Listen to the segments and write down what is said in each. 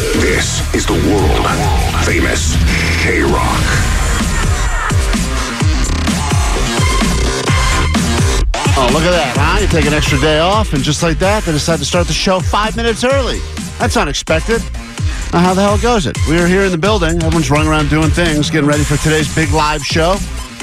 This is the world famous K Rock. Oh, look at that, huh? You take an extra day off, and just like that, they decide to start the show five minutes early. That's unexpected. Now, how the hell goes it? We are here in the building. Everyone's running around doing things, getting ready for today's big live show.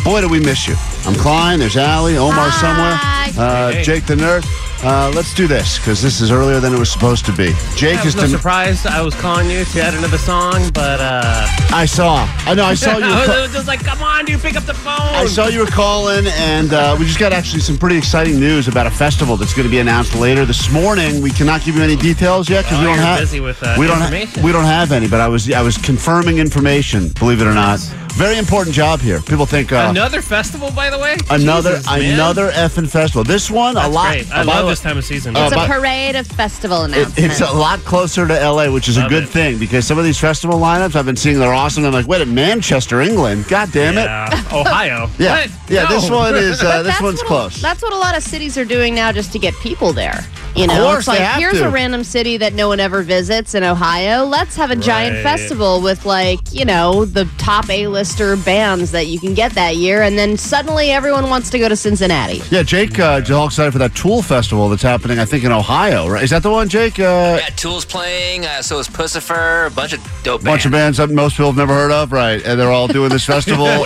Boy, do we miss you. I'm Klein. There's Allie. Omar Hi. somewhere. Uh, Hey. Jake the nerd. Uh, let's do this because this is earlier than it was supposed to be. Jake I is. was no dem- surprised I was calling you to add another song, but uh, I saw. I know. I saw you. I ca- was just like, come on, dude, pick up the phone. I saw you were calling, and uh, we just got actually some pretty exciting news about a festival that's going to be announced later this morning. We cannot give you any details yet because Oh, we don't have busy with, uh, we don't information. we don't have any. But I was I was confirming information. Believe it or not, very important job here. People think uh, Another festival, by the way. another Jesus, another effing festival. This one That's a lot. great. I the love this time of season. Uh, It's but- a parade of festival It, announcements. it's a lot closer to LA, which is a good it. thing because some of these festival lineups I've been seeing they're awesome. I'm like, wait, at Manchester, England. God damn it. Ohio. Yeah, What? yeah. No. This one is uh, this one's what a- close. that's what a lot of cities are doing now just to get people there. You Of know, course, it's they like have here's to. a random city that no one ever visits in Ohio. Let's have a giant festival with like, you know, the top A-lister bands that you can get that year and then suddenly everyone wants to go to Cincinnati. Yeah, Jake, uh, is all excited for that Tool Festival that's happening, I think, in Ohio, right? Is that the one, Jake? Uh, Yeah, Tool's playing. Uh, so is Puscifer. A bunch of dope bands. A bunch of bands that most people have never heard of, right? And they're all doing this festival. It's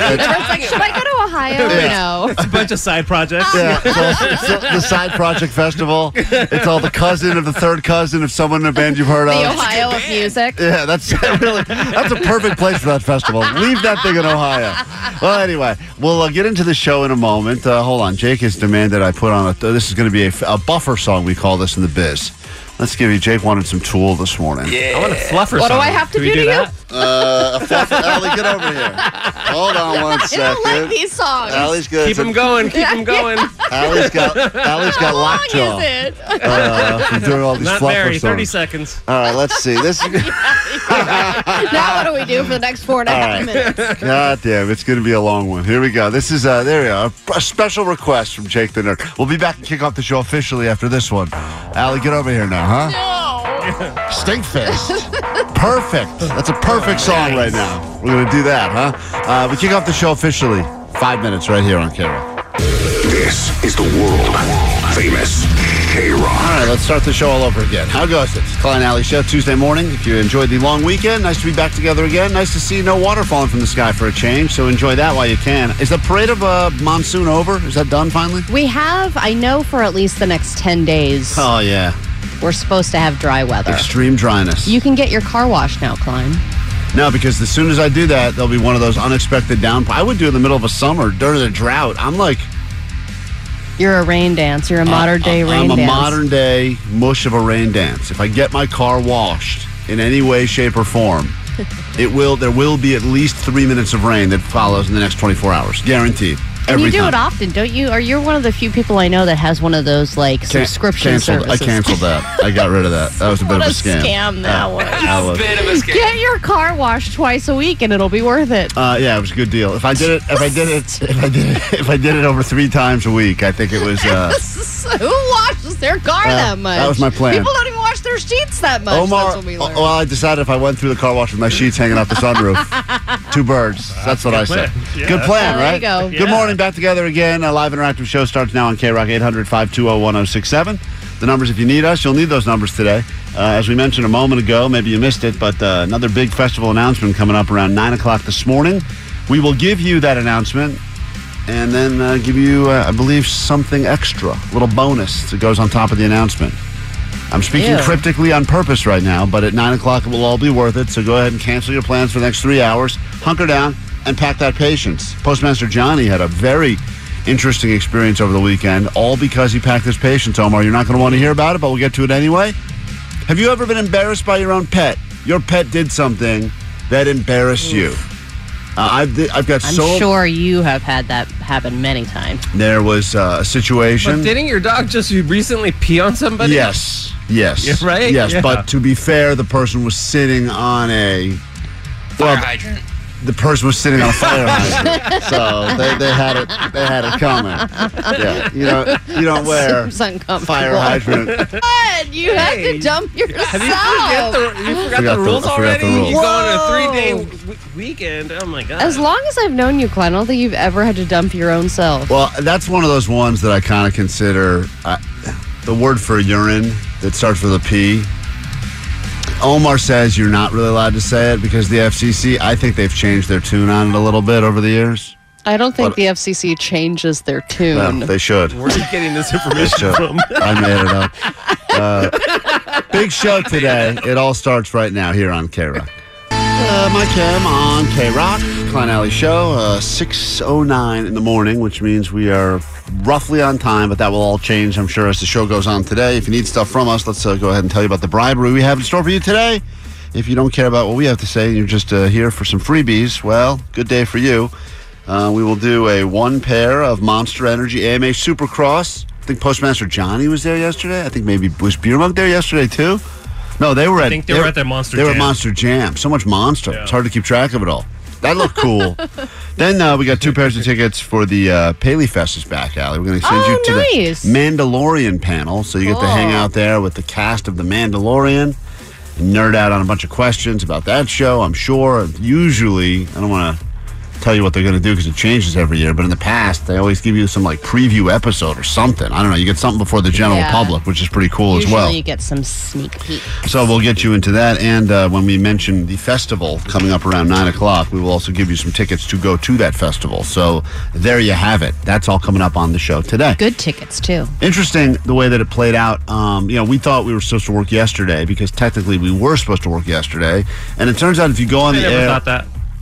like, should I go to Ohio? Yeah. No. It's a bunch of side projects. yeah, it's, all, it's the- the Side Project Festival. It's all the cousin of the third cousin of someone in a band you've heard of. The of. Ohio of music. Yeah, that's really that's a perfect place for that festival. Leave that thing in Ohio. Well, anyway, we'll uh, get into the show in a moment. Uh, hold on, Jake has demanded I put on a. This is going to be a, a buffer song. We call this in the biz. Let's give you. Jake wanted some Tool this morning. Yeah. I want a fluffer What do. I have to Can we do to you? That? Uh, a. Allie, get over here. Hold on one I don't like these songs. Allie's good. Keep them going. Keep them going. Allie's got. Allie's got How long lockjaw. is it? Uh, from doing all these Not fluffer very. Thirty seconds. All right, let's see. This. now what do we do for the next four and a All half right. minutes? God damn, it's going to be a long one. Here we go. This is, uh, there we go. A, a special request from Jake the Nerd. We'll be back and kick off the show officially after this one. Allie, get over here now, huh? No. Stink Fist. perfect. That's a perfect song right now. We're going to do that, huh? Uh, we kick off the show officially. Five minutes right here on K Rock. This is the world famous K All Rock. right, let's start the show all over again. How goes it? It's Klein Alley Show Tuesday morning. If you enjoyed the long weekend, nice to be back together again. Nice to see no water falling from the sky for a change. So enjoy that while you can. Is the parade of uh, monsoon over? Is that done finally? We have, I know for at least the next 10 days, Oh yeah, we're supposed to have dry weather. extreme dryness. You can get your car washed now, Klein. no, because as soon as I do that, there'll be one of those unexpected downpours. I would do it in the middle of a summer during the drought. I'm like You're a rain dance. You're a modern day rain dance. I'm a dance. modern day mush of a rain dance. If I get my car washed in any way, shape, or form, it will. There will be at least three minutes of rain that follows in the next 24 hours, guaranteed. And Every you do time. it often, don't you? Or you're one of the few people I know that has one of those like Can- subscription canceled, services. I canceled that. I got rid of that. That was a bit What of a a scam. scam that Uh, was. that was. Bit of a scam. Get your car washed twice a week, and it'll be worth it. Uh, yeah, it was a good deal. If I did it, if I did it, if I did it, if I did it over three times a week, I think it was. Uh, Who washes their car Uh, that much? that was my plan. People don't even wash their sheets that much. Omar, That's what we learned. well, I decided if I went through the car wash with my sheets hanging off the sunroof, two birds. That's what I good said. Yeah. Good plan, there right? you go. Good Yeah. morning, back together again. A live interactive show starts now on K Rock 800 520 1067. The numbers, if you need us, you'll need those numbers today. Uh, as we mentioned a moment ago, maybe you missed it, but uh, another big festival announcement coming up around 9 o'clock this morning. We will give you that announcement and then uh, give you, uh, I believe, something extra, a little bonus that goes on top of the announcement. I'm speaking Ew. cryptically on purpose right now, but at 9 o'clock it will all be worth it. So go ahead and cancel your plans for the next three hours, hunker down, and pack that patience. Postmaster Johnny had a very interesting experience over the weekend, all because he packed his patience, Omar. You're not going to want to hear about it, but we'll get to it anyway. Have you ever been embarrassed by your own pet? Your pet did something that embarrassed you. Uh, I've, I've got I'm so. sure you have had that happen many times. There was uh, a situation. But didn't your dog just recently pee on somebody? Yes. Yes. Yeah, right? Yes, Yeah. but to be fair, the person was sitting on a. Fire Well, hydrant. The person was sitting on fire hydrant, so they, they had it. They had it coming. Yeah, you know, you don't wear Seems uncomfortable. fire hydrant. What? You have Hey. to dump yourself. Have you forget the, you forgot Forgot the the- rules I forgot the already? rules. You go on a three-day w- weekend. Oh my god! As long as I've known you, Klein, I don't think you've ever had to dump your own self. Well, that's one of those ones that I kind of consider uh, the word for urine that starts with a P. Omar says you're not really allowed to say it because the FCC. I think they've changed their tune on it a little bit over the years. I don't think What- the FCC changes their tune. Well, they should. Where are you getting this They information should. from? I made it up. Uh, big show today. It all starts right now here on K Rock. Uh, Mike Kim on K Rock, Klein Alley Show, uh, 6.09 in the morning, which means we are roughly on time, but that will all change, I'm sure, as the show goes on today. If you need stuff from us, let's uh, go ahead and tell you about the bribery we have in store for you today. If you don't care about what we have to say and you're just uh, here for some freebies, well, good day for you. Uh, we will do a one pair of Monster Energy AMA Supercross. I think Postmaster Johnny was there yesterday. I think maybe was Beer there yesterday too. No, they were at. think they were at that Monster They were at Monster Jam. So much Monster. Yeah. It's hard to keep track of it all. That looked cool. then uh, we got two pairs of tickets for the uh, Paley Fest is back, Alley. We're going to send Oh, you to nice. the Mandalorian panel, so you get to hang Cool. out there with the cast of the Mandalorian and nerd out on a bunch of questions about that show. I'm sure. Usually, I don't want to tell you what they're going to do because it changes every year. But in the past, they always give you some like preview episode or something. I don't know. You get something before the general Yeah. public, which is pretty cool Usually as well. you get some sneak peek. So we'll get you into that. And uh, when we mention the festival coming up around 9 o'clock, we will also give you some tickets to go to that festival. So there you have it. That's all coming up on the show today. Good tickets, too. Interesting the way that it played out. Um, you know, we thought we were supposed to work yesterday because technically we were supposed to work yesterday. And it turns out if you go on I the never air.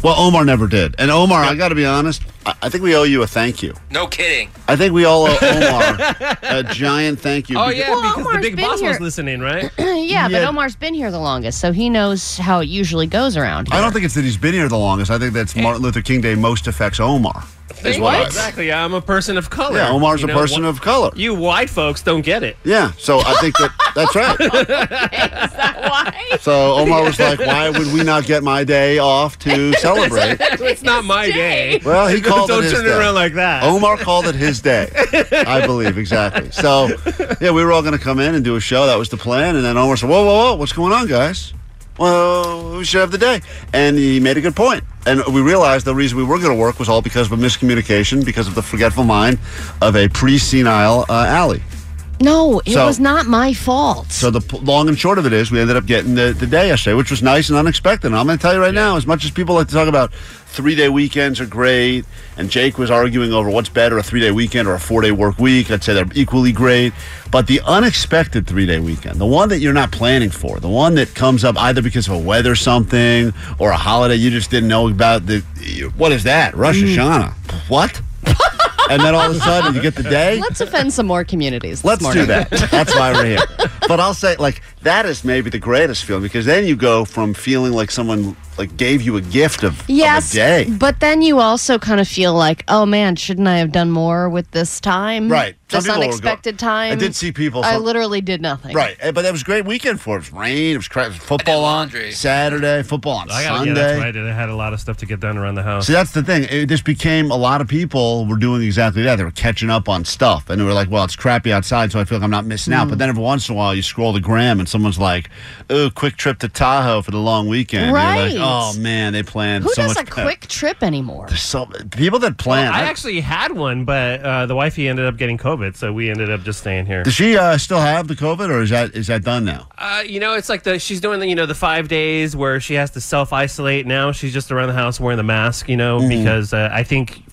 Thought that. Well, Omar never did. And Omar, I got to be honest, I, I think we owe you a thank you. No kidding. I think we all owe Omar a giant thank you. Oh because- yeah, Well, because the big been boss was here. listening, right? yeah, Yeah. but Omar's been here the longest, so he knows how it usually goes around here. I don't think it's that he's been here the longest. I think that's eh. Martin Luther King Day most affects Omar. Is what I- Exactly. I'm a person of color. Yeah, Omar's You a know, person wh- of color. You white folks don't get it. Yeah, so I think that that's right. Why? So Omar was like, "Why would we not get my day off to celebrate?" It's not my day. Well, he called don't it his turn it around like that. Omar called it his day, I believe exactly. So, yeah, we were all going to come in and do a show. That was the plan, and then Omar said, "Whoa, whoa, whoa! What's going on, guys? Well, we should have the day." And he made a good point. And we realized the reason we were going to work was all because of a miscommunication, because of the forgetful mind of a pre-senile uh, Alley. No, it So- was not my fault. So the p- long and short of it is, we ended up getting the, the day yesterday, which was nice and unexpected. And I'm going to tell you right now, as much as people like to talk about three day weekends are great, and Jake was arguing over what's better, a three day weekend or a four day work week, I'd say they're equally great. But the unexpected three day weekend, the one that you're not planning for, the one that comes up either because of a weather something or a holiday you just didn't know about, the what is that? Rosh mm. Hashanah. What? and then all of a sudden you get the day. Let's offend some more communities. This Let's morning. do that. That's why we're here. But I'll say, like, that is maybe the greatest feeling because then you go from feeling like someone like gave you a gift of, of Yes, a day. but then you also kind of feel like, oh man, shouldn't I have done more with this time? Right. Some This people were go- unexpected time. I did see people. I literally did nothing. Right, eh, but that was a great weekend for us. It was rain. It was, cra- it was football on laundry. Saturday, football on I got, Sunday. yeah, that's right. I had a lot of stuff to get done around the house. See, that's the thing. It just became a lot of people were doing exactly that. They were catching up on stuff, and they were like, "Well, it's crappy outside, so I feel like I'm not missing out." But then every once in a while, you scroll the gram and someone's like, "Oh, quick trip to Tahoe for the long weekend." Right. You're like, "Oh man, they planned Who so does much." a quick trip anymore? so people that plan. I actually had one, but uh, the wifey ended up getting COVID, so we ended up just staying here. Does she uh, still have the COVID, or is that is that done now? Uh, you know, it's like the she's doing the you know the five days where she has to self isolate. Now she's just around the house wearing the mask. You know, Mm-hmm. because uh, I think.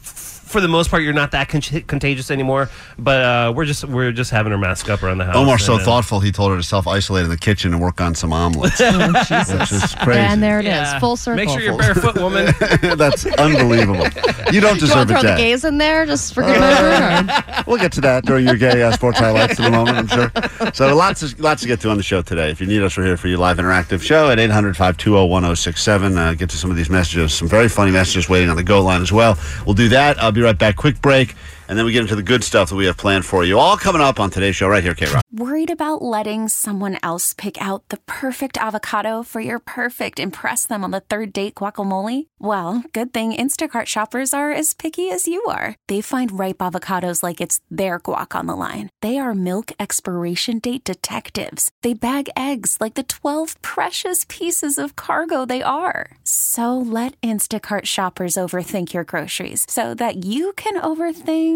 F- For the most part, you're not that con- contagious anymore, but uh, we're just we're just having her mask up around the house. Omar's so and, uh, thoughtful. He told her to self isolate in the kitchen and work on some omelets, which is crazy. And there it is, Yeah. full circle. Make sure you're barefoot, woman. That's unbelievable. You don't Do you want to it, throw the Dad. gays in there just for good measure? or- We'll get to that during your gay uh, sports highlights in a moment, I'm sure. So lots of, lots to get to on the show today. If you need us, we're here for you. Live interactive show at 800-520-1067. Uh, get to some of these messages. Some very funny messages waiting on the go line as well. We'll do that. I'll be right back. Quick break. And then we get into the good stuff that we have planned for you. All coming up on today's show right here, K-Rock. Worried about letting someone else pick out the perfect avocado for your perfect impress them on the third date guacamole? Well, good thing Instacart shoppers are as picky as you are. They find ripe avocados like it's their guac on the line. They are milk expiration date detectives. They bag eggs like the 12 precious pieces of cargo they are. So let Instacart shoppers overthink your groceries so that you can overthink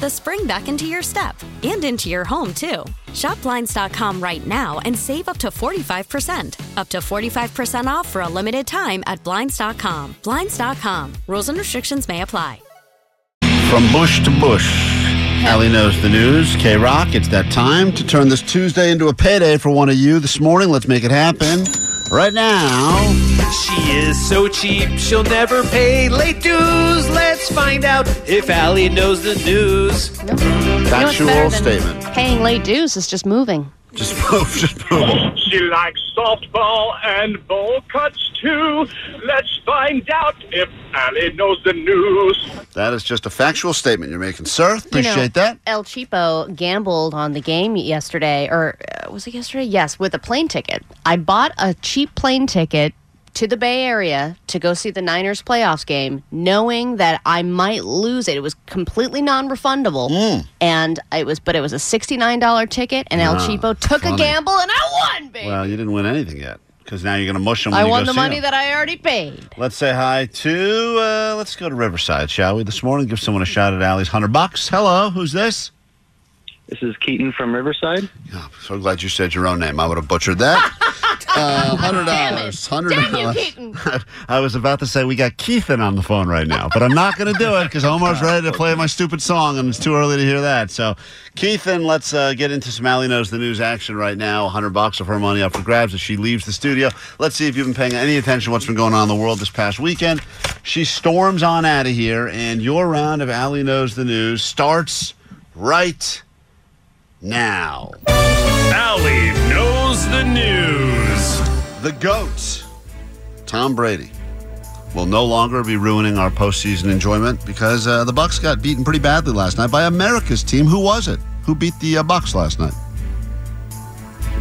the spring back into your step and into your home, too. Shop Blinds.com right now and save up to 45%. Up to 45% off for a limited time at Blinds.com. Blinds.com. Rules and restrictions may apply. From bush to bush. Allie knows the news. K Rock, it's that time to turn this Tuesday into a payday for one of you this morning. Let's make it happen right now. She is so cheap, she'll never pay late dues. Let's find out if Allie knows the news. You know what's Factual better than statement. Paying late dues is just moving. Just move, just move. She likes softball and bowl cuts too. Let's find out if Allie knows the news. That is just a factual statement you're making, sir. You know, Appreciate that. El Cheapo gambled on the game yesterday, or uh, was it yesterday? Yes, with a plane ticket. I bought a cheap plane ticket to the Bay Area to go see the Niners playoffs game, knowing that I might lose it. It was completely non-refundable, and it was, but it was a sixty-nine dollar ticket, and El Wow, Cheapo took funny. a gamble, and I won, baby. Well, you didn't win anything yet because now you're going to mush them. I won the money them. that I already paid. Let's say hi to. Uh, let's go to Riverside, shall we? This morning, give someone a shout at Allie's hundred bucks. Hello, who's this? This is Keaton from Riverside. Oh, so glad you said your own name. I would have butchered that. Uh, hundred dollars. Hundred dollars. I was about to say we got Keithan on the phone right now, but I'm not going to do it because Omar's ready to play my stupid song, and it's too early to hear that. So, Keithan, let's uh, get into some Allie knows the news action right now. hundred bucks of her money up for grabs as she leaves the studio. Let's see if you've been paying any attention to what's been going on in the world this past weekend. She storms on out of here, and your round of Allie knows the news starts right now. Allie knows the news. The GOAT, Tom Brady, will no longer be ruining our postseason enjoyment because uh, the Bucks got beaten pretty badly last night by America's team. Who was it? Who beat the uh, Bucks last night?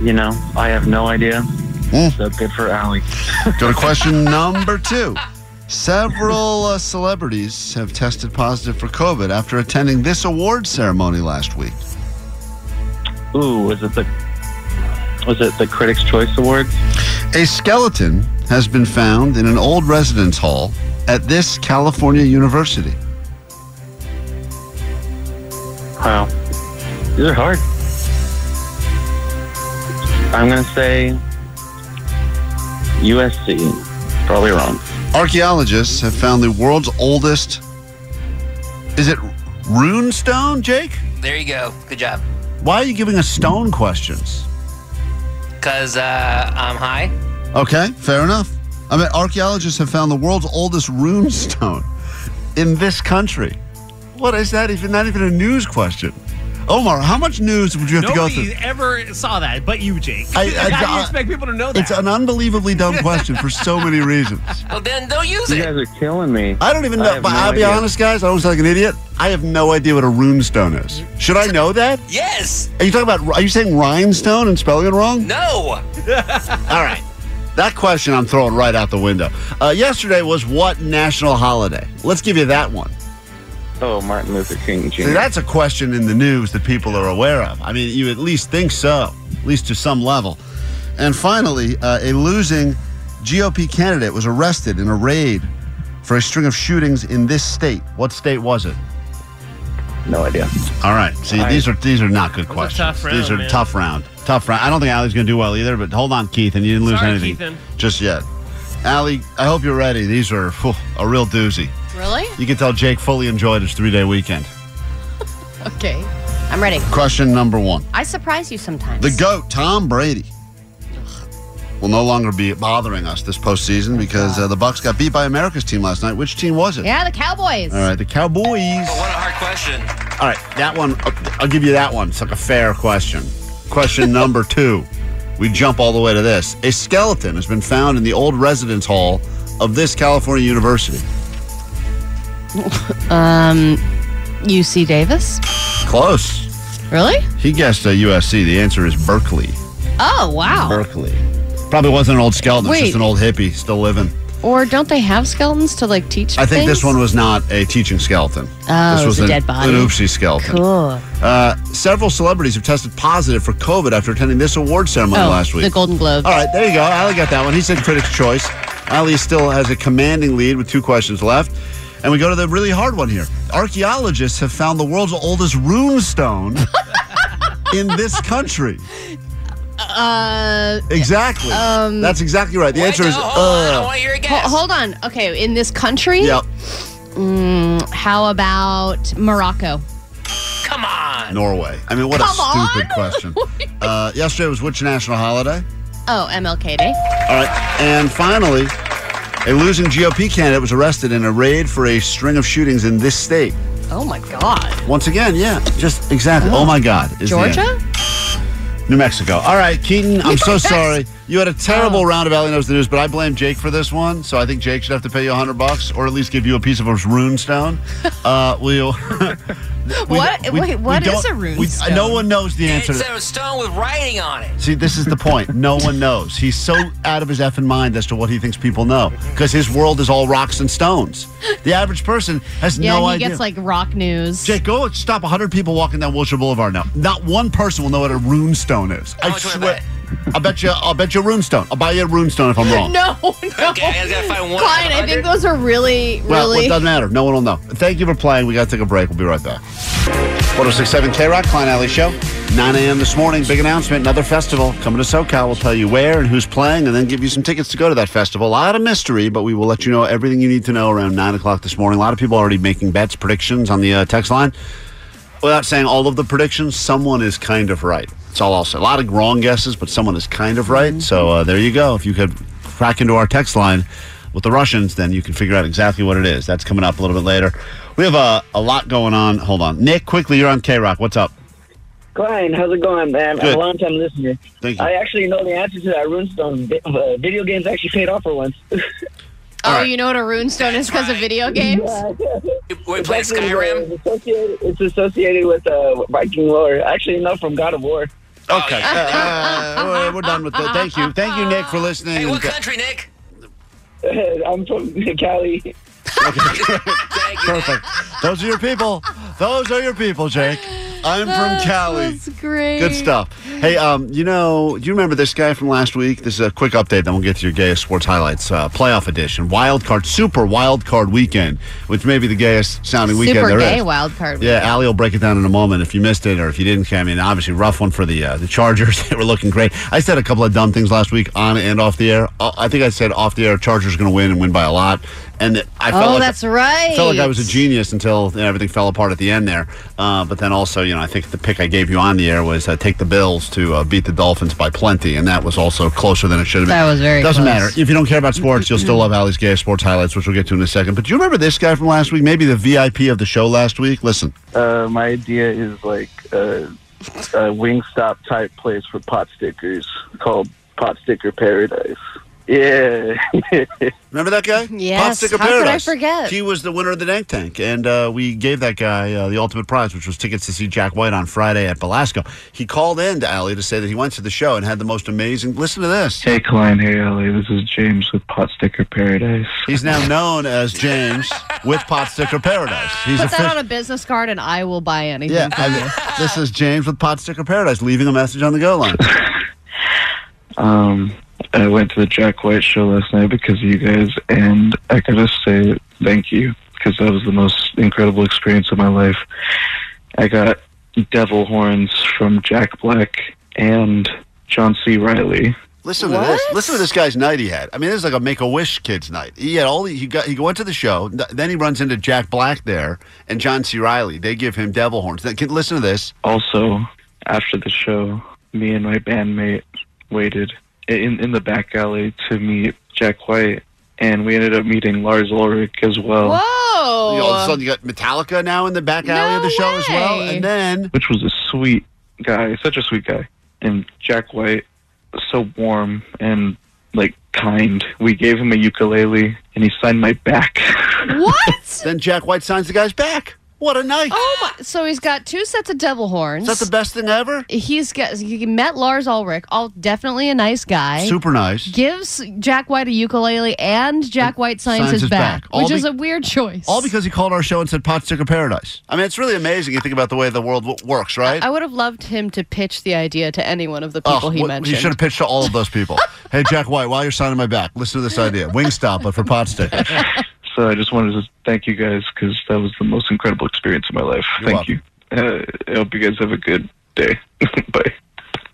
You know, I have no idea. So good for Allie. Go to question number two. Several uh, celebrities have tested positive for COVID after attending this award ceremony last week. Ooh, was it the was it the Critics' Choice Awards? A skeleton has been found in an old residence hall at this California university. Wow, these are hard. I'm gonna say USC. Probably wrong. Archaeologists have found the world's oldest. Is it rune stone, Jake? There you go. Good job. Why are you giving us stone questions? Because uh, I'm high. Okay, fair enough. I mean, archaeologists have found the world's oldest rune stone in this country. What is that? Even not even a news question. Omar, how much news would you have to go through? Nobody through? ever saw that, but you, Jake. I- I- How do you I- expect people to know that? It's an unbelievably dumb question for so many reasons. Well, then don't use it. You it. guys are killing me. I don't even know. have But no I'll be idea. honest, guys. I don't sound like an idiot. I have no idea what a rune stone is. Should I know that? Yes. Are you talking about? Are you saying rhinestone and spelling it wrong? No. All right. That question I'm throwing right out the window. Uh, yesterday was what national holiday? Let's give you that one. Oh, Martin Luther King Jr. See, that's a question in the news that people are aware of. I mean, you at least think so, at least to some level. And finally, uh, a losing GOP candidate was arrested in a raid for a string of shootings in this state. What state was it? no idea. All right. See, I- these are these are not good questions. tough these are man. tough round. Tough round. I don't think Allie's going to do well either. But hold on, Keith, and you didn't lose Sorry, anything Keithan. just yet. Allie, I hope you're ready. These are whew, a real doozy. Really? You can tell Jake fully enjoyed his three day weekend. Okay. I'm ready. Question number one. I surprise you sometimes. The GOAT, Tom Brady, will no longer be bothering us this postseason because uh, the Bucks got beat by America's team last night. Which team was it? Yeah, the Cowboys. All right, the Cowboys. Oh, what a hard question. All right, that one, I'll- I'll give you that one. It's like a fair question. Question number two. We jump all the way to this. A skeleton has been found in the old residence hall of this California university. Um, UC Davis? Close. Really? He guessed uh, USC. The answer is Berkeley. Oh, wow. Berkeley. Probably wasn't an old skeleton. It's Wait. just an old hippie still living. Or don't they have skeletons to like teach? I think things? this one was not a teaching skeleton. Oh, this was a an, dead body. An oopsie skeleton. Cool. Uh, several celebrities have tested positive for COVID after attending this award ceremony Oh, last week. the Golden Globes. All right, there you go. Allie got that one. He said Critics' Choice. Allie still has a commanding lead with two questions left. And we go to the really hard one here. Archaeologists have found the world's oldest rune stone in this country. Uh, Exactly. Um, That's exactly right. The Wait, answer no, is hold on. I uh. want to hear a ho- hold on. Okay, in this country? Yep. Mm, how about Morocco? Come on. Norway. I mean, what Come a stupid on. question. uh, yesterday was which national holiday? Oh, MLK Day. All right. And finally, a losing GOP candidate was arrested in a raid for a string of shootings in this state. Oh my God. Once again, yeah, just exactly. Oh, my God. is the Georgia? New Mexico. All right, Keaton, I'm so Yes. sorry. You had a terrible Oh. round of Allie Knows the News, but I blame Jake for this one. So I think Jake should have to pay you 100 bucks or at least give you a piece of his rune stone. Uh, we'll. we- What- wait, what a rune we- stone? No one knows the answer. It's a stone with writing on it. See, this is the point. No one knows. He's so out of his effing mind as to what he thinks people know because his world is all rocks and stones. The average person has Yeah, no he idea. gets like rock news. Jake, go stop 100 people walking down Wilshire Boulevard now. Not one person will know what a rune stone is. How I much would I swear. Bet? I'll bet you. I'll bet you a rune stone. I'll buy you a rune stone if I'm wrong. No, no. Okay, I gotta find one. Klein, I think those are really, really. Well, it doesn't matter. No one will know. Thank you for playing. We got to take a break. We'll be right back. 1067 K Rock, Klein Alley Show. 9 a.m. this morning. Big announcement. Another festival coming to SoCal. We'll tell you where and who's playing and then give you some tickets to go to that festival. A lot of mystery, but we will let you know everything you need to know around 9 o'clock this morning. A lot of people already making bets, predictions on the uh, text line. Without saying all of the predictions, someone is kind of right. That's all I'll say. A lot of wrong guesses, but someone is kind of right. So uh, there you go. If you could crack into our text line with the Russians, then you can figure out exactly what it is. That's coming up a little bit later. We have a, a lot going on. Hold on. Nick, quickly, you're on K Rock. What's up? Klein, how's it going, man? Good. I'm a long time listener. Thank you. I actually know the answer to that runestone. Vi- Uh, video games actually paid off for once. oh, you know what a rune stone is because of video games? We play It's Skyrim. uh, It's associated, it's associated with uh, Viking lore. Actually, no, from God of War. Okay. Uh, uh, we're, we're done with that. Thank you. Thank you, Nick, for listening. Hey, what country, Nick? I'm from Cali. Perfect. Those are your people. Those are your people, Jake. I'm from Cali. That's great. Good stuff. Hey, um, you know, do you remember this guy from last week? This is a quick update, then we'll get to your gayest sports highlights. Uh, playoff edition, wild card, super wild card weekend, which may be the gayest sounding weekend Super there gay is. wild card. Yeah, Allie will break it down in a moment if you missed it or if you didn't. I mean, obviously, rough one for the uh, the Chargers. they were looking great. I said a couple of dumb things last week on and off the air. Uh, I think I said off the air, Chargers going to win and win by a lot. And I felt Oh, like that's right. I felt like I was a genius until you know, everything fell apart at the end there. Uh, but then also, you know, I think the pick I gave you on the air was uh, take the Bills to uh, beat the Dolphins by plenty, and that was also closer than it should have been. That was very Doesn't close. matter. If you don't care about sports, you'll still love Allie's gay sports highlights, which we'll get to in a second. But do you remember this guy from last week? Maybe the VIP of the show last week. Listen. Uh, my idea is like a, a Wingstop type place for pot stickers called Pot Sticker Paradise. Yeah. Remember that guy? Yes. Pot How could I Paradise. forget? He was the winner of the Dank Tank, and uh, we gave that guy uh, the ultimate prize, which was tickets to see Jack White on Friday at Belasco. He called in to Allie to say that he went to the show and had the most amazing. Listen to this. hey, Klein. Hey, Allie. This is James with Pot Sticker Paradise. He's now known as James with Pot Sticker Paradise. He's Put that on a business card and I will buy anything. yeah, from I mean, this is James with Pot Sticker Paradise, leaving a message on the go line. Um, I went to the Jack White show last night because of you guys, and I gotta say thank you because that was the most incredible experience of my life. I got devil horns from Jack Black and John C. Reilly. Listen to this. Listen to this guy's night he had. I mean, this is like a Make a Wish kid's night. He had all the, he got. He went to the show. Then he runs into Jack Black there and John C. Reilly. They give him devil horns. Then, can- listen to this. Also, after the show, me and my bandmate waited in in the back alley to meet Jack White, and we ended up meeting Lars Ulrich as well. Whoa! You all of a sudden you got Metallica now in the back alley of the show as well. And then which was a sweet guy, such a sweet guy. And Jack White, so warm and like kind. We gave him a ukulele, and he signed my back. What? then Jack White signs the guy's back. What a night! Oh my! So he's got two sets of devil horns. Is that the best thing ever? He's got. He met Lars Ulrich. All definitely a nice guy. Super nice. Gives Jack White a ukulele, and Jack White signs, signs his, his back, back. Which is a weird choice. All because he called our show and said Pot Sticker Paradise. I mean, it's really amazing. You think about the way the world w- works, right? I would have loved him to pitch the idea to any one of the people Oh, he wh- mentioned. He should have pitched to all of those people. hey, Jack White, while you're signing my back, listen to this idea. Wingstop, but for pot stickers. so I just wanted to thank you guys because that was the most incredible experience of my life. You're thank you. Uh, I hope you guys have a good day. Bye.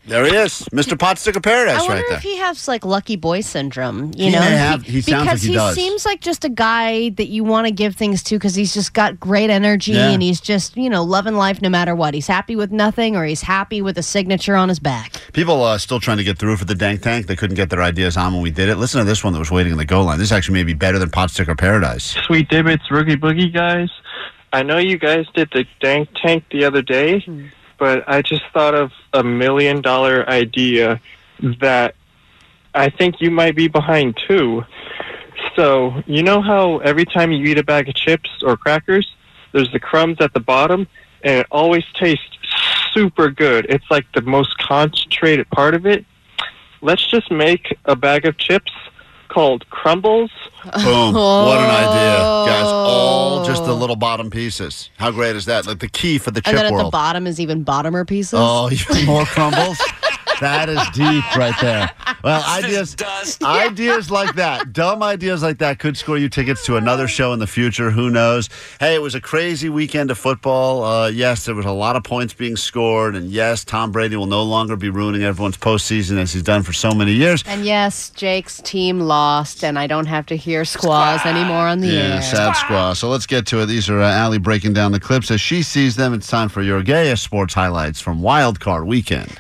There he is, Mr. Pot Sticker Paradise, I wonder right there. if he has like lucky boy syndrome. You He know, may have- he sounds because like he does. seems like just a guy that you want to give things to because he's just got great energy Yeah. and he's just you know loving life no matter what. He's happy with nothing or he's happy with a signature on his back. People uh, still trying to get through for the Dank Tank. They couldn't get their ideas on when we did it. Listen to this one that was waiting in the goal line. This actually may be better than Pot Sticker Paradise. Sweet Dibbits, Rookie Boogie guys. I know you guys did the Dank Tank the other day, but I just thought of a million dollar idea that I think you might be behind too. So, you know how every time you eat a bag of chips or crackers, there's the crumbs at the bottom, and it always tastes super good. It's like the most concentrated part of it. Let's just make a bag of chips called crumbles. Boom. What an idea, guys. All oh. just the little bottom pieces. How great is that? Like the key for the chip and then at the bottom is even bottomer pieces. Oh, even more crumbles. that is deep right there. Well, ideas, ideas like that, dumb ideas like that, could score you tickets to another show in the future. Who knows? Hey, it was a crazy weekend of football. Uh, yes, there was a lot of points being scored, and yes, Tom Brady will no longer be ruining everyone's postseason as he's done for so many years. And yes, Jake's team lost, and I don't have to hear Skols anymore on the Yeah, air. sad Skol. So let's get to it. These are uh, Allie breaking down the clips as she sees them. It's time for your gayest sports highlights from Wild Card Weekend.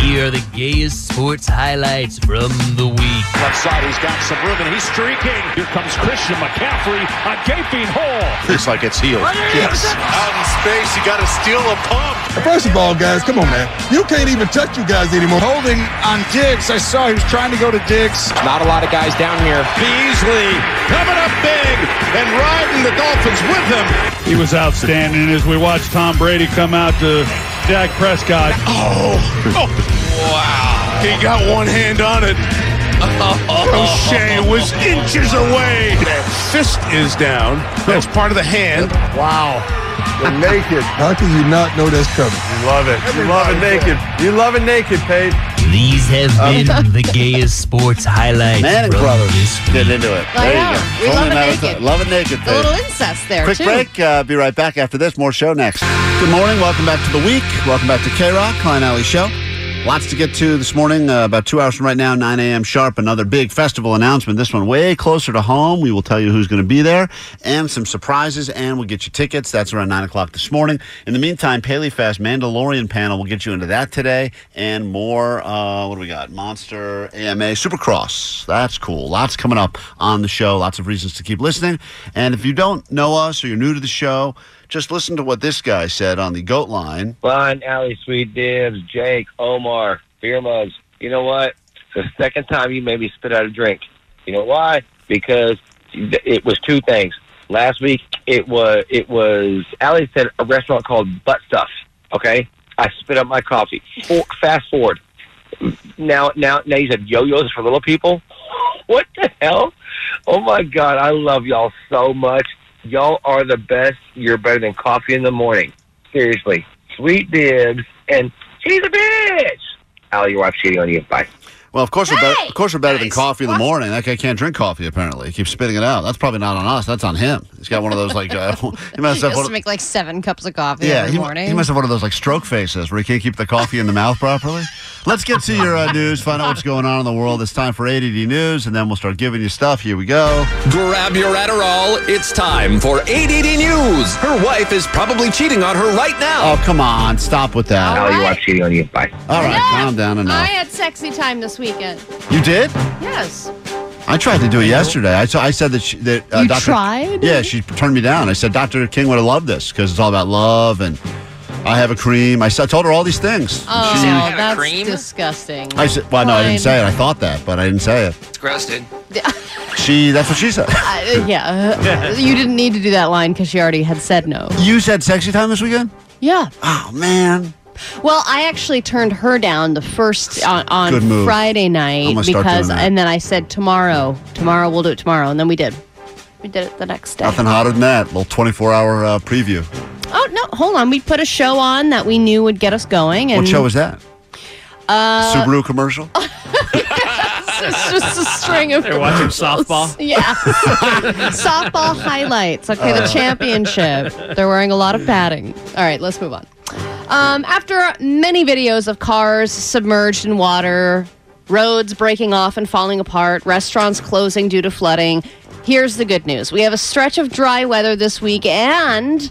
Here are the gayest sports highlights from the week. Left side, he's got some room and he's streaking. Here comes Christian McCaffrey, a gaping hole. Looks like it's healed. Yes. Out in space, you got to steal a pump. First of all, guys, come on, man. You can't even touch you guys anymore. Holding on Diggs. I saw he was trying to go to Diggs. Not a lot of guys down here. Beasley coming up big and riding the Dolphins with him. He was outstanding as we watched Tom Brady come out to Dak Prescott. Oh, oh. wow. He got one hand on it. Oh. O'Shea was inches away. That Fist is down. That's part of the hand. Wow. They're naked. How can you not know that's coming? You love it. You love it naked. You love it naked, Paige. These have been the gayest sports highlights. Manning from Brothers this getting into it. I there know. you go. We love it matter naked. time. Love it naked. A Paige. little incest there, Quick too. break. Uh, be right back after this. More show next. Good morning. Welcome back to the week. Welcome back to K Rock, Klein Alley Show. Lots to get to this morning. Uh, about two hours from right now, 9 a.m. sharp. Another big festival announcement. This one way closer to home. We will tell you who's going to be there and some surprises, and we'll get you tickets. That's around 9 o'clock this morning. In the meantime, Paley Fest Mandalorian panel. We'll get you into that today and more. Uh, what do we got? Monster AMA Supercross. That's cool. Lots coming up on the show. Lots of reasons to keep listening. And if you don't know us or you're new to the show, just listen to what this guy said on the goat line. Fun, Allie, Sweet Dibs, Jake, Omar, Beer Mugs. You know what? The second time you made me spit out a drink. You know why? Because it was two things. Last week it was it was Allie said a restaurant called Butt Stuff. Okay, I spit up my coffee. For, fast forward. Now now now you said yo-yos for little people. What the hell? Oh my god, I love y'all so much. Y'all are the best. You're better than coffee in the morning. Seriously. Sweet dibs and she's a bitch. Allie, your wife's cheating on you. Bye. Well, of course, we're better, of course we're better than coffee in the morning. That guy can't drink coffee. Apparently, he keeps spitting it out. That's probably not on us. That's on him. He's got one of those like uh, he must have has one. to make like seven cups of coffee Yeah, every he, morning. he must have one of those like stroke faces where he can't keep the coffee in the mouth properly. Let's get to your uh, news. Find out what's going on in the world. It's time for ADD news, and then we'll start giving you stuff. Here we go. Grab your Adderall. It's time for ADD News. Her wife is probably cheating on her right now. Oh, come on, stop with that. Allie, your wife's cheating on you. Bye. All right, calm down I had sexy time this weekend. You did? Yes. I tried to do it yesterday. I, I said that she, that uh, You Dr. tried? Yeah, she turned me down. I said Dr. King would have loved this because it's all about love and I have a cream. I, s- I told her all these things. Oh, She- that's disgusting. I said, well, no, I didn't say it. I thought that, but I didn't say it. It's gross, dude. She, that's what she said. Uh, yeah, uh, you didn't need to do that line because she already had said no. You said sexy time this weekend? Yeah. Oh man. Well, I actually turned her down the first on, on move. Friday I'm night gonna start because, doing that. and then I said tomorrow, tomorrow we'll do it tomorrow, and then we did. We did it the next day. Nothing hotter than that. little 24 hour uh, preview. Oh no, hold on. We put a show on that we knew would get us going. And what show was that? Uh, Subaru commercial? it's just a string of. They're watching softball? Yeah, softball highlights. Okay, the championship. They're wearing a lot of padding. All right, let's move on. Um, after many videos of cars submerged in water, roads breaking off and falling apart, restaurants closing due to flooding, here's the good news. We have a stretch of dry weather this week, and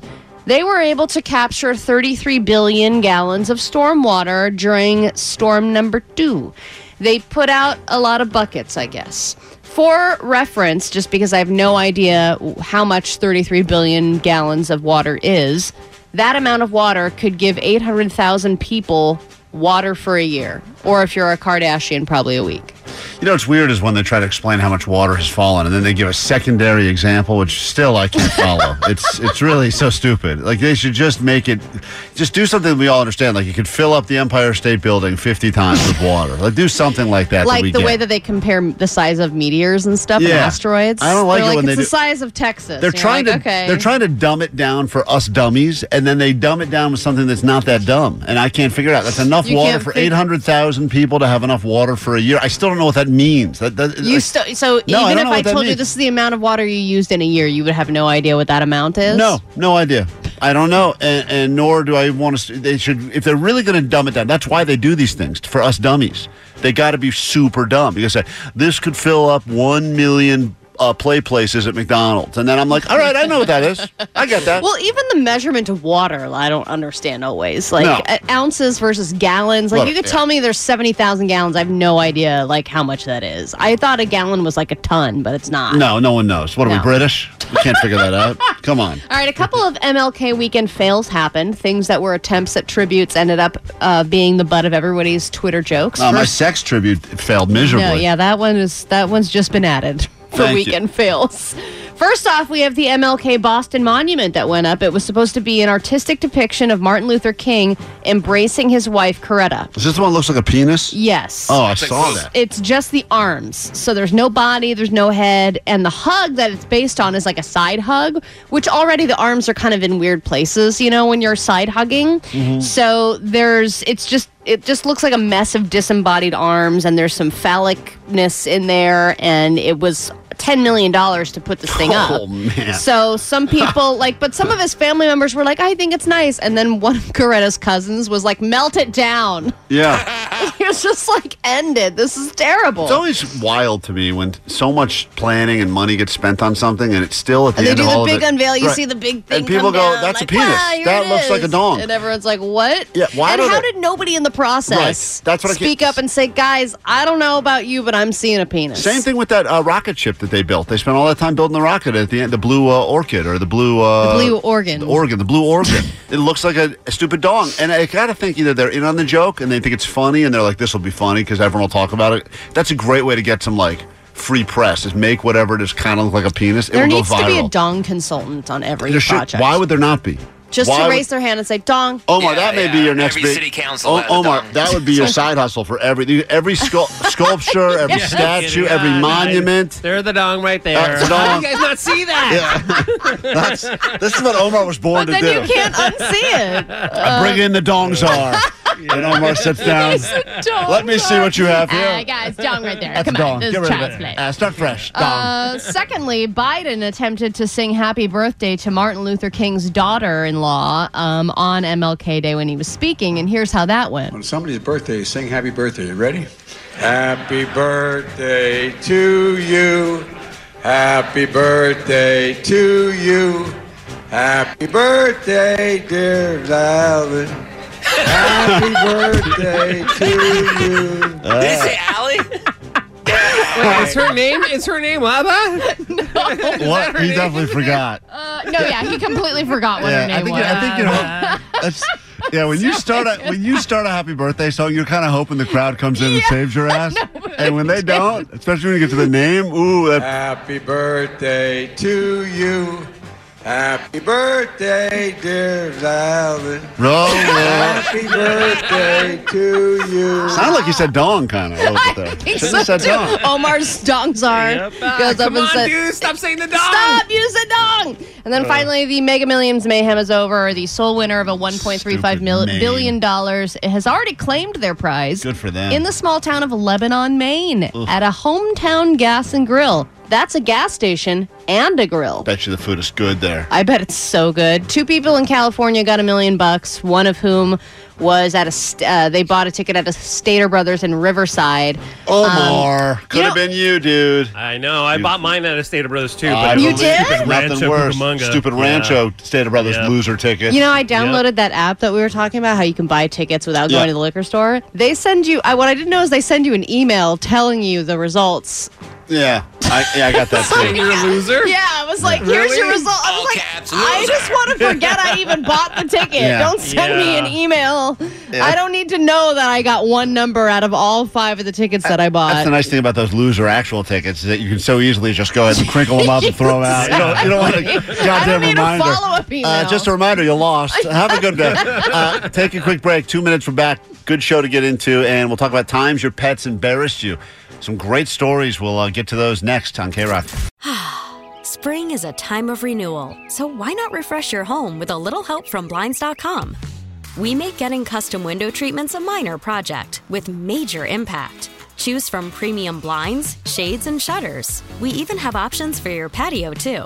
they were able to capture 33 billion gallons of storm water during storm number two. They put out a lot of buckets, I guess. For reference, just because I have no idea how much 33 billion gallons of water is, that amount of water could give 800,000 people water for a year. Or if you're a Kardashian, probably a week. You know what's weird is when they try to explain how much water has fallen, and then they give a secondary example, which still I can't follow. it's it's really so stupid. Like they should just make it, just do something we all understand. Like you could fill up the Empire State Building fifty times with water. Like do something like that. that like we the get. way that they compare the size of meteors and stuff and asteroids. I don't like They're it when it's they the do- size of Texas. They're trying like, to okay. they're trying to dumb it down for us dummies, and then they dumb it down with something that's not that dumb. And I can't figure it out. That's enough You water for eight hundred thousand people to have enough water for a year. I still don't know what that means. That, that, You st- so No, even if I told you this is the amount of water you used in a year, you would have no idea what that amount is. No, no idea. I don't know, and, and nor do I want to. They should, if they're really going to dumb it down. That's why they do these things for us dummies. They got to be super dumb because uh, this could fill up one million uh, play places at McDonald's, and then I'm like, all right, I know what that is. I get that. Well, even the measurement of water, I don't understand always. Like No. uh, ounces versus gallons. Like Well, you could yeah. tell me there's seventy thousand gallons. I have no idea like how much that is. I thought a gallon was like a ton, but it's not. no, no one knows. What are we No. British? We can't figure that out. Come on. All right, a couple of MLK weekend fails happened. Things that were attempts at tributes ended up uh, being the butt of everybody's Twitter jokes. Uh, my First- sex tribute failed miserably. No, yeah, that one is that one's just been added for Thank you. weekend fails. First off, we have the MLK Boston Monument that went up. It was supposed to be an artistic depiction of Martin Luther King embracing his wife, Coretta. Is this the one that looks like a penis? Yes. Oh, I saw that. It's just the arms. So there's no body, there's no head, and the hug that it's based on is like a side hug, which already the arms are kind of in weird places, you know, when you're side hugging. Mm-hmm. So there's it's just it just looks like a mess of disembodied arms and there's some phallicness in there and it was $10 million to put this thing oh, up. Oh, man. So some people like, but some of his family members were like, I think it's nice. And then one of Coretta's cousins was like, melt it down. Yeah. it was just like, ended. This is terrible. It's always wild to me when so much planning and money gets spent on something and it's still at the end. and they end do of all the of big it- unveil. You Right. see the big thing. And people come go, down, "That's a like, penis. "Wow, here That it looks like a is." dong. And everyone's like, "What?" Yeah, why And how they- did nobody in the process Right. That's what I speak up and say, "Guys, I don't know about you, but I'm seeing a penis." Same thing with that uh, rocket ship that they built. They spent all that time building the rocket at the end, the blue uh, orchid or the blue uh, The blue organ. the organ, the blue organ. it looks like a, a stupid dong, and I gotta think either they're in on the joke and they think it's funny, and they're like, "This will be funny because everyone will talk about it." That's a great way to get some like free press. Is make whatever it is kind of look like a penis. It There will needs go to be a dong consultant on every There should- project. why would there not be? Just Why to would- raise their hand and say, "Dong." Omar, that may be your next Every big. city council O- has a Omar, dong. that would be your side hustle for every every sculp- sculpture, every Yeah. statue, Yeah, every nice. monument. There's the dong right there. That's the How dong. do you guys not see that? That's, this is what Omar was born But to then do. you can't unsee it. Uh, Bring in the dong czar. And Omar sits down. dong Let me see what you have here. Uh, guys, dong right there. That's Come a on, dong. this Get is rid of child's it. Uh, start fresh. Dong. Uh, secondly, Biden attempted to sing "Happy Birthday" to Martin Luther King's daughter-in-law um, on MLK Day when he was speaking, and here's how that went. On somebody's birthday, sing happy birthday. You ready? Happy birthday to you. Happy birthday to you. Happy birthday, dear Alvin. Happy birthday to you. Did he say Allie? Wait, is her name? Is her name Abba? what? He definitely forgot. Uh, no, yeah, he completely forgot what Yeah, her name I think was. I think you know. That's, yeah, when you start a when you start a happy birthday song, you're kind of hoping the crowd comes in and saves your ass. and when they don't, especially when you get to the name, ooh, that, Happy birthday to you. Happy birthday, dear Alvin. roll, roll. Happy birthday to you. Sounded like you said dong kind of a little bit there. think Shouldn't so have said dong. Omar's dong czar Yep. goes Ah, up come and on, says, dude, stop saying the dong. Stop, you said dong. And then finally, the Mega Millions mayhem is over. The sole winner of a 1.35 mil- name. billion dollars has already claimed their prize Good for them. in the small town of Lebanon, Maine, at a hometown gas and grill. That's a gas station and a grill. Bet you the food is good there. I bet it's so good. Two people in California got a million bucks. One of whom was at a. St- uh, they bought a ticket at a Stater Brothers in Riverside. Omar, Um, could have been you, dude. I know. I bought mine at a Stater Brothers too. I but You was did? Stupid Nothing Rancho worse. Cucamonga. Stupid Yeah. Rancho Stater Brothers Yeah. loser ticket. You know, I downloaded that app that we were talking about, how you can buy tickets without Yeah. going to the liquor store. They send you. I, what I didn't know is they send you an email telling you the results. yeah, I, yeah, I got that Saying too. you're a loser. Yeah, I was like, "Here's your result." I All was like, caps, "I loser. just want to forget I even bought the ticket. Yeah. Don't send me an email. Yeah. I don't need to know that I got one number out of all five of the tickets that I bought." That's the nice thing about those loser actual tickets is that you can so easily just go ahead and crinkle them up and throw them out. You don't, you don't want a Exactly. goddamn I don't need a reminder. follow-up email. Uh, just a reminder, you lost. Have a good day. Uh, take a quick break. Two minutes. We're back. Good show to get into, and we'll talk about times your pets embarrassed you. Some great stories. We'll uh, get to those next on KROQ. Spring is a time of renewal, so why not refresh your home with a little help from Blinds.com? We make getting custom window treatments a minor project with major impact. Choose from premium blinds, shades, and shutters. We even have options for your patio, too.